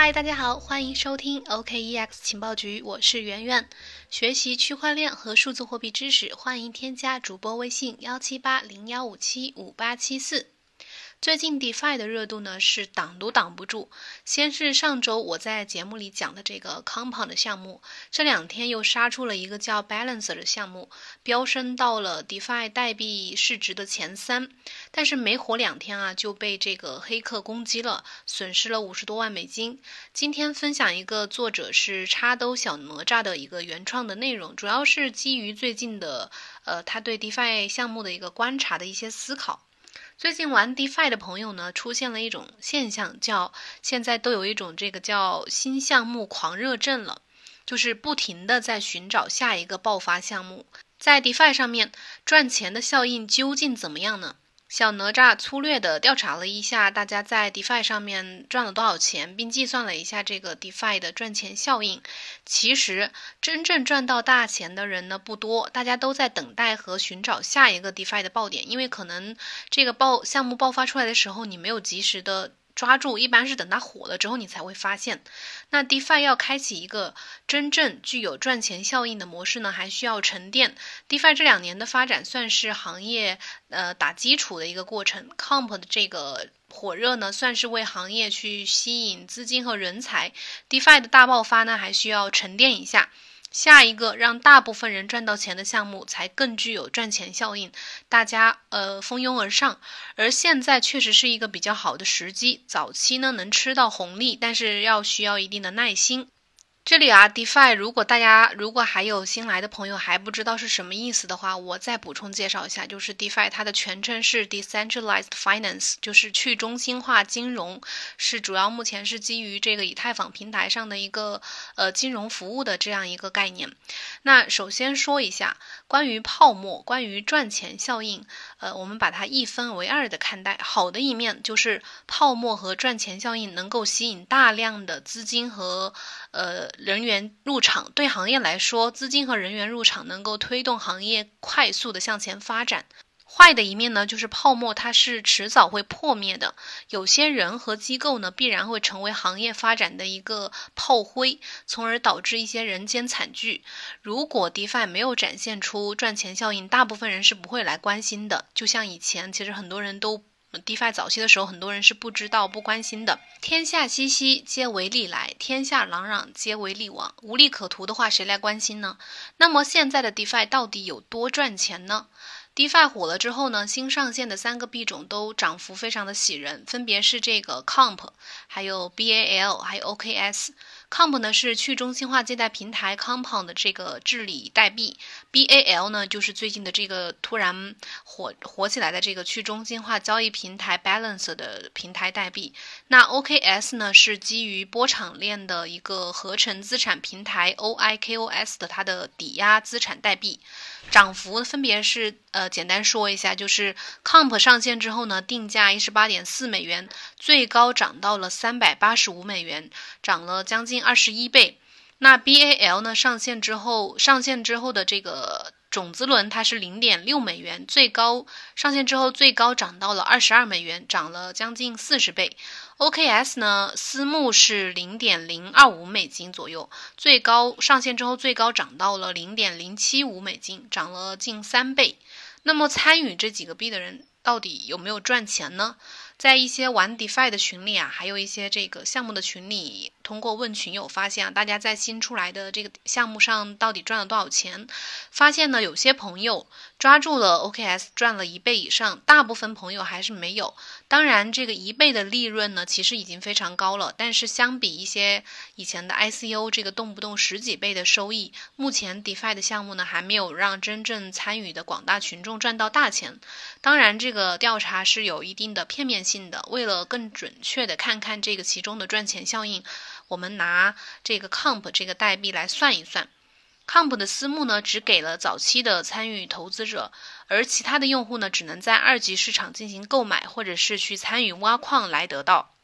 嗨，大家好，欢迎收听 OKEX 情报局，我是圆圆。学习区块链和数字货币知识，欢迎添加主播微信幺七八零幺五七五八七四。最近 DeFi 的热度呢是挡都挡不住。先是上周我在节目里讲的这个 Compound 的项目，这两天又杀出了一个叫 Balancer 的项目，飙升到了 DeFi 代币市值的前三。但是没火两天啊，就被这个黑客攻击了，损失了五十多万美金。今天分享一个作者是插兜小哪吒的一个原创的内容，主要是基于最近的呃他对 DeFi 项目的一个观察的一些思考。最近玩 DeFi 的朋友呢，出现了一种现象，叫现在都有一种这个叫新项目狂热症了，就是不停的在寻找下一个爆发项目。在 DeFi 上面赚钱的效应究竟怎么样呢？小哪吒粗略的调查了一下，大家在 DeFi 上面赚了多少钱，并计算了一下这个 DeFi 的赚钱效应。其实真正赚到大钱的人呢不多，大家都在等待和寻找下一个 DeFi 的爆点，因为可能这个爆项目爆发出来的时候，你没有及时的。抓住一般是等它火了之后，你才会发现。那 DeFi 要开启一个真正具有赚钱效应的模式呢，还需要沉淀。DeFi 这两年的发展算是行业呃打基础的一个过程，Comp 的这个火热呢，算是为行业去吸引资金和人才。DeFi 的大爆发呢，还需要沉淀一下。下一个让大部分人赚到钱的项目才更具有赚钱效应，大家呃蜂拥而上，而现在确实是一个比较好的时机，早期呢能吃到红利，但是要需要一定的耐心。这里啊，DeFi，如果大家如果还有新来的朋友还不知道是什么意思的话，我再补充介绍一下，就是 DeFi 它的全称是 Decentralized Finance，就是去中心化金融，是主要目前是基于这个以太坊平台上的一个呃金融服务的这样一个概念。那首先说一下关于泡沫，关于赚钱效应，呃，我们把它一分为二的看待。好的一面就是泡沫和赚钱效应能够吸引大量的资金和呃。人员入场对行业来说，资金和人员入场能够推动行业快速的向前发展。坏的一面呢，就是泡沫它是迟早会破灭的。有些人和机构呢，必然会成为行业发展的一个炮灰，从而导致一些人间惨剧。如果 DeFi 没有展现出赚钱效应，大部分人是不会来关心的。就像以前，其实很多人都。DeFi 早期的时候，很多人是不知道、不关心的。天下熙熙，皆为利来；天下攘攘，皆为利往。无利可图的话，谁来关心呢？那么现在的 DeFi 到底有多赚钱呢？DeFi 火了之后呢，新上线的三个币种都涨幅非常的喜人，分别是这个 Comp，还有 BAL，还有 OKS。Comp 呢是去中心化借贷平台 Compound 的这个治理代币，BAL 呢就是最近的这个突然火火起来的这个去中心化交易平台 Balance 的平台代币。那 OKS 呢是基于波场链的一个合成资产平台 OIKOS 的它的抵押资产代币。涨幅分别是，呃，简单说一下，就是 Comp 上线之后呢，定价一十八点四美元，最高涨到了三百八十五美元，涨了将近二十一倍。那 BAL 呢，上线之后，上线之后的这个种子轮它是零点六美元，最高上线之后最高涨到了二十二美元，涨了将近四十倍。OKS 呢，私募是零点零二五美金左右，最高上线之后最高涨到了零点零七五美金，涨了近三倍。那么参与这几个币的人到底有没有赚钱呢？在一些玩 DeFi 的群里啊，还有一些这个项目的群里，通过问群友发现啊，大家在新出来的这个项目上到底赚了多少钱？发现呢，有些朋友抓住了 OKS 赚了一倍以上，大部分朋友还是没有。当然，这个一倍的利润呢，其实已经非常高了。但是相比一些以前的 ICO，这个动不动十几倍的收益，目前 DeFi 的项目呢，还没有让真正参与的广大群众赚到大钱。当然，这个调查是有一定的片面性的。为了更准确的看看这个其中的赚钱效应，我们拿这个 Comp 这个代币来算一算。Comp 的私募呢，只给了早期的参与投资者。而其他的用户呢，只能在二级市场进行购买，或者是去参与挖矿来得到。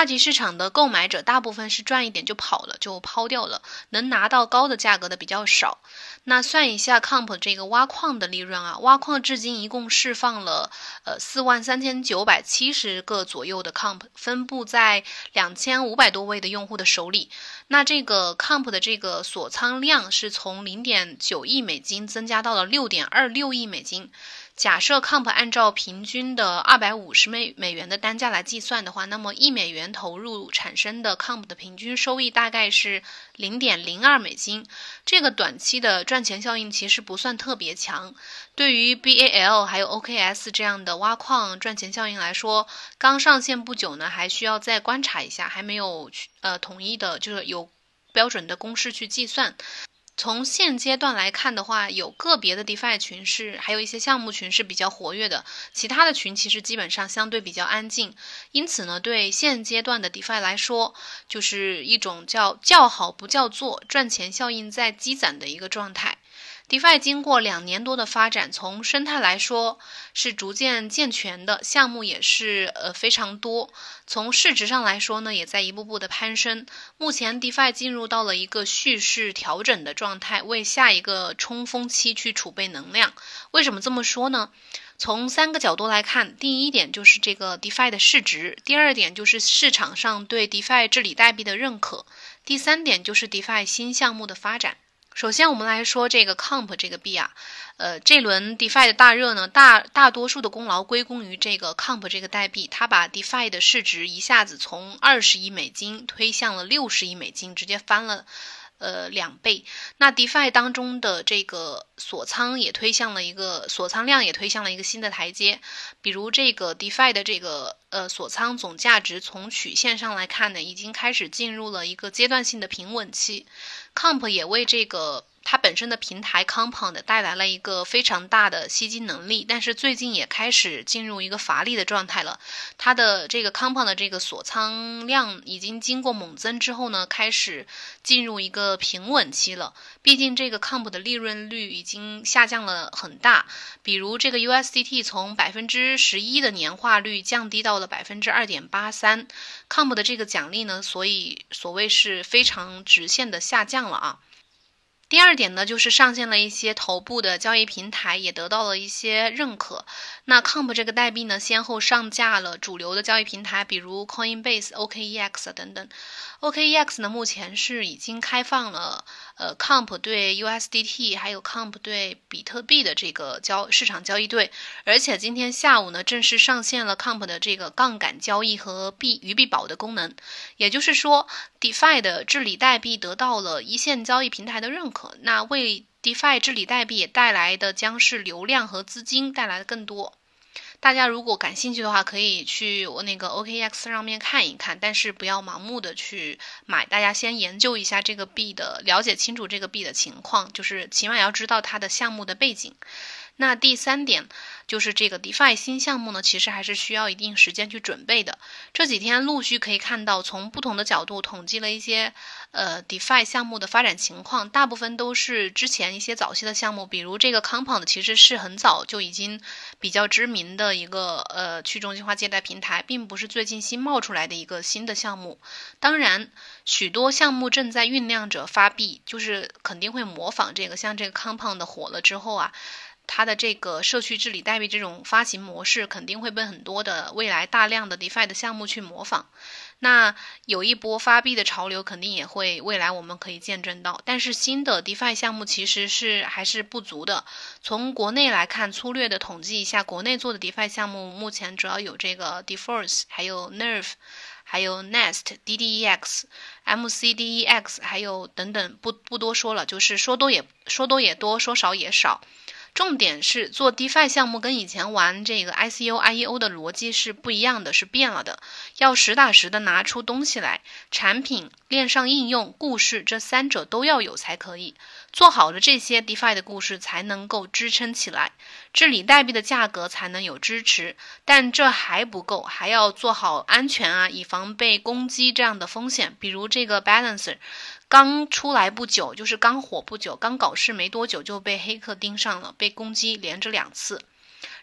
二级市场的购买者大部分是赚一点就跑了，就抛掉了，能拿到高的价格的比较少。那算一下 Comp 这个挖矿的利润啊，挖矿至今一共释放了呃四万三千九百七十个左右的 Comp，分布在两千五百多位的用户的手里。那这个 Comp 的这个锁仓量是从零点九亿美金增加到了六点二六亿美金。假设 Comp 按照平均的二百五十美美元的单价来计算的话，那么一美元投入产生的 Comp 的平均收益大概是零点零二美金。这个短期的赚钱效应其实不算特别强。对于 BAL 还有 OKS 这样的挖矿赚钱效应来说，刚上线不久呢，还需要再观察一下，还没有呃统一的，就是有标准的公式去计算。从现阶段来看的话，有个别的 DeFi 群是，还有一些项目群是比较活跃的，其他的群其实基本上相对比较安静。因此呢，对现阶段的 DeFi 来说，就是一种叫叫好不叫座，赚钱效应在积攒的一个状态。DeFi 经过两年多的发展，从生态来说是逐渐健全的，项目也是呃非常多。从市值上来说呢，也在一步步的攀升。目前 DeFi 进入到了一个蓄势调整的状态，为下一个冲锋期去储备能量。为什么这么说呢？从三个角度来看，第一点就是这个 DeFi 的市值，第二点就是市场上对 DeFi 治理代币的认可，第三点就是 DeFi 新项目的发展。首先，我们来说这个 Comp 这个币啊，呃，这轮 DeFi 的大热呢，大大多数的功劳归功于这个 Comp 这个代币，它把 DeFi 的市值一下子从二十亿美金推向了六十亿美金，直接翻了。呃，两倍。那 DeFi 当中的这个锁仓也推向了一个锁仓量也推向了一个新的台阶。比如这个 DeFi 的这个呃锁仓总价值，从曲线上来看呢，已经开始进入了一个阶段性的平稳期。Comp 也为这个。它本身的平台 Compound 带来了一个非常大的吸金能力，但是最近也开始进入一个乏力的状态了。它的这个 Compound 的这个锁仓量已经经过猛增之后呢，开始进入一个平稳期了。毕竟这个 Comp 的利润率已经下降了很大，比如这个 USDT 从百分之十一的年化率降低到了百分之二点八三，Comp 的这个奖励呢，所以所谓是非常直线的下降了啊。第二点呢，就是上线了一些头部的交易平台，也得到了一些认可。那 Comp 这个代币呢，先后上架了主流的交易平台，比如 Coinbase、OKEX 等等。OKEX 呢，目前是已经开放了。呃，Comp 对 USDT 还有 Comp 对比特币的这个交市场交易对，而且今天下午呢，正式上线了 Comp 的这个杠杆交易和币鱼币宝的功能。也就是说，DeFi 的治理代币得到了一线交易平台的认可，那为 DeFi 治理代币带来的将是流量和资金带来的更多。大家如果感兴趣的话，可以去我那个 OKX 上面看一看，但是不要盲目的去买。大家先研究一下这个币的，了解清楚这个币的情况，就是起码要知道它的项目的背景。那第三点就是这个 DeFi 新项目呢，其实还是需要一定时间去准备的。这几天陆续可以看到，从不同的角度统计了一些呃 DeFi 项目的发展情况，大部分都是之前一些早期的项目，比如这个 Compound 其实是很早就已经比较知名的一个呃去中心化借贷平台，并不是最近新冒出来的一个新的项目。当然，许多项目正在酝酿着发币，就是肯定会模仿这个，像这个 Compound 火了之后啊。它的这个社区治理代币这种发行模式肯定会被很多的未来大量的 DeFi 的项目去模仿，那有一波发币的潮流肯定也会未来我们可以见证到。但是新的 DeFi 项目其实是还是不足的。从国内来看，粗略的统计一下，国内做的 DeFi 项目目前主要有这个 Deforce，还有 Nerve，还有 Nest、DDEX、MCDEX，还有等等，不不多说了，就是说多也说多也多，说少也少。重点是做 DeFi 项目跟以前玩这个 ICO、IEO 的逻辑是不一样的，是变了的。要实打实的拿出东西来，产品、链上应用、故事这三者都要有才可以。做好了这些 DeFi 的故事，才能够支撑起来，治理代币的价格才能有支持。但这还不够，还要做好安全啊，以防被攻击这样的风险。比如这个 Balancer。刚出来不久，就是刚火不久，刚搞事没多久就被黑客盯上了，被攻击连着两次。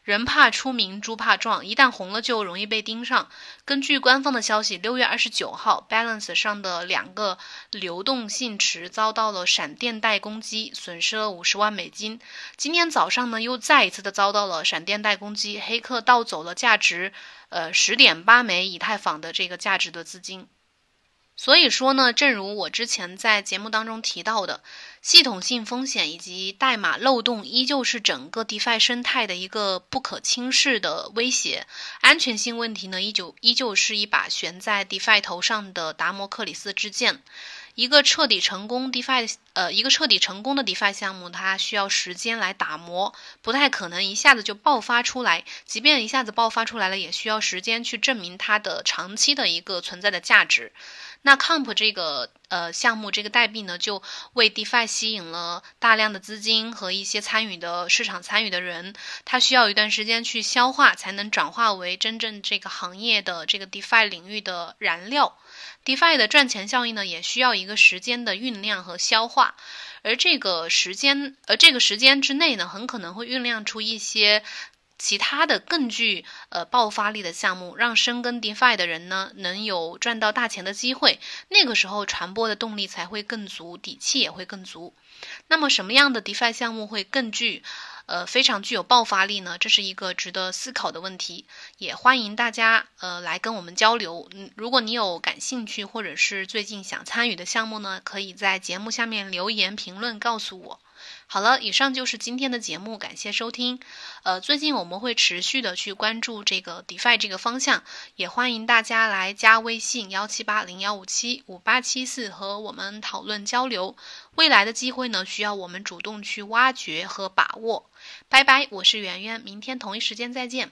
人怕出名，猪怕壮，一旦红了就容易被盯上。根据官方的消息，六月二十九号，Balance 上的两个流动性池遭到了闪电贷攻击，损失了五十万美金。今天早上呢，又再一次的遭到了闪电贷攻击，黑客盗走了价值呃十点八枚以太坊的这个价值的资金。所以说呢，正如我之前在节目当中提到的，系统性风险以及代码漏洞依旧是整个 DeFi 生态的一个不可轻视的威胁。安全性问题呢，依旧依旧是一把悬在 DeFi 头上的达摩克里斯之剑。一个彻底成功 DeFi，呃，一个彻底成功的 DeFi 项目，它需要时间来打磨，不太可能一下子就爆发出来。即便一下子爆发出来了，也需要时间去证明它的长期的一个存在的价值。那 Comp 这个呃项目这个代币呢，就为 DeFi 吸引了大量的资金和一些参与的市场参与的人，它需要一段时间去消化，才能转化为真正这个行业的这个 DeFi 领域的燃料。DeFi 的赚钱效应呢，也需要一个时间的酝酿和消化，而这个时间，而这个时间之内呢，很可能会酝酿出一些。其他的更具呃爆发力的项目，让深耕 DeFi 的人呢能有赚到大钱的机会，那个时候传播的动力才会更足，底气也会更足。那么什么样的 DeFi 项目会更具呃非常具有爆发力呢？这是一个值得思考的问题，也欢迎大家呃来跟我们交流。嗯，如果你有感兴趣或者是最近想参与的项目呢，可以在节目下面留言评论告诉我。好了，以上就是今天的节目，感谢收听。呃，最近我们会持续的去关注这个 DeFi 这个方向，也欢迎大家来加微信幺七八零幺五七五八七四和我们讨论交流。未来的机会呢，需要我们主动去挖掘和把握。拜拜，我是圆圆，明天同一时间再见。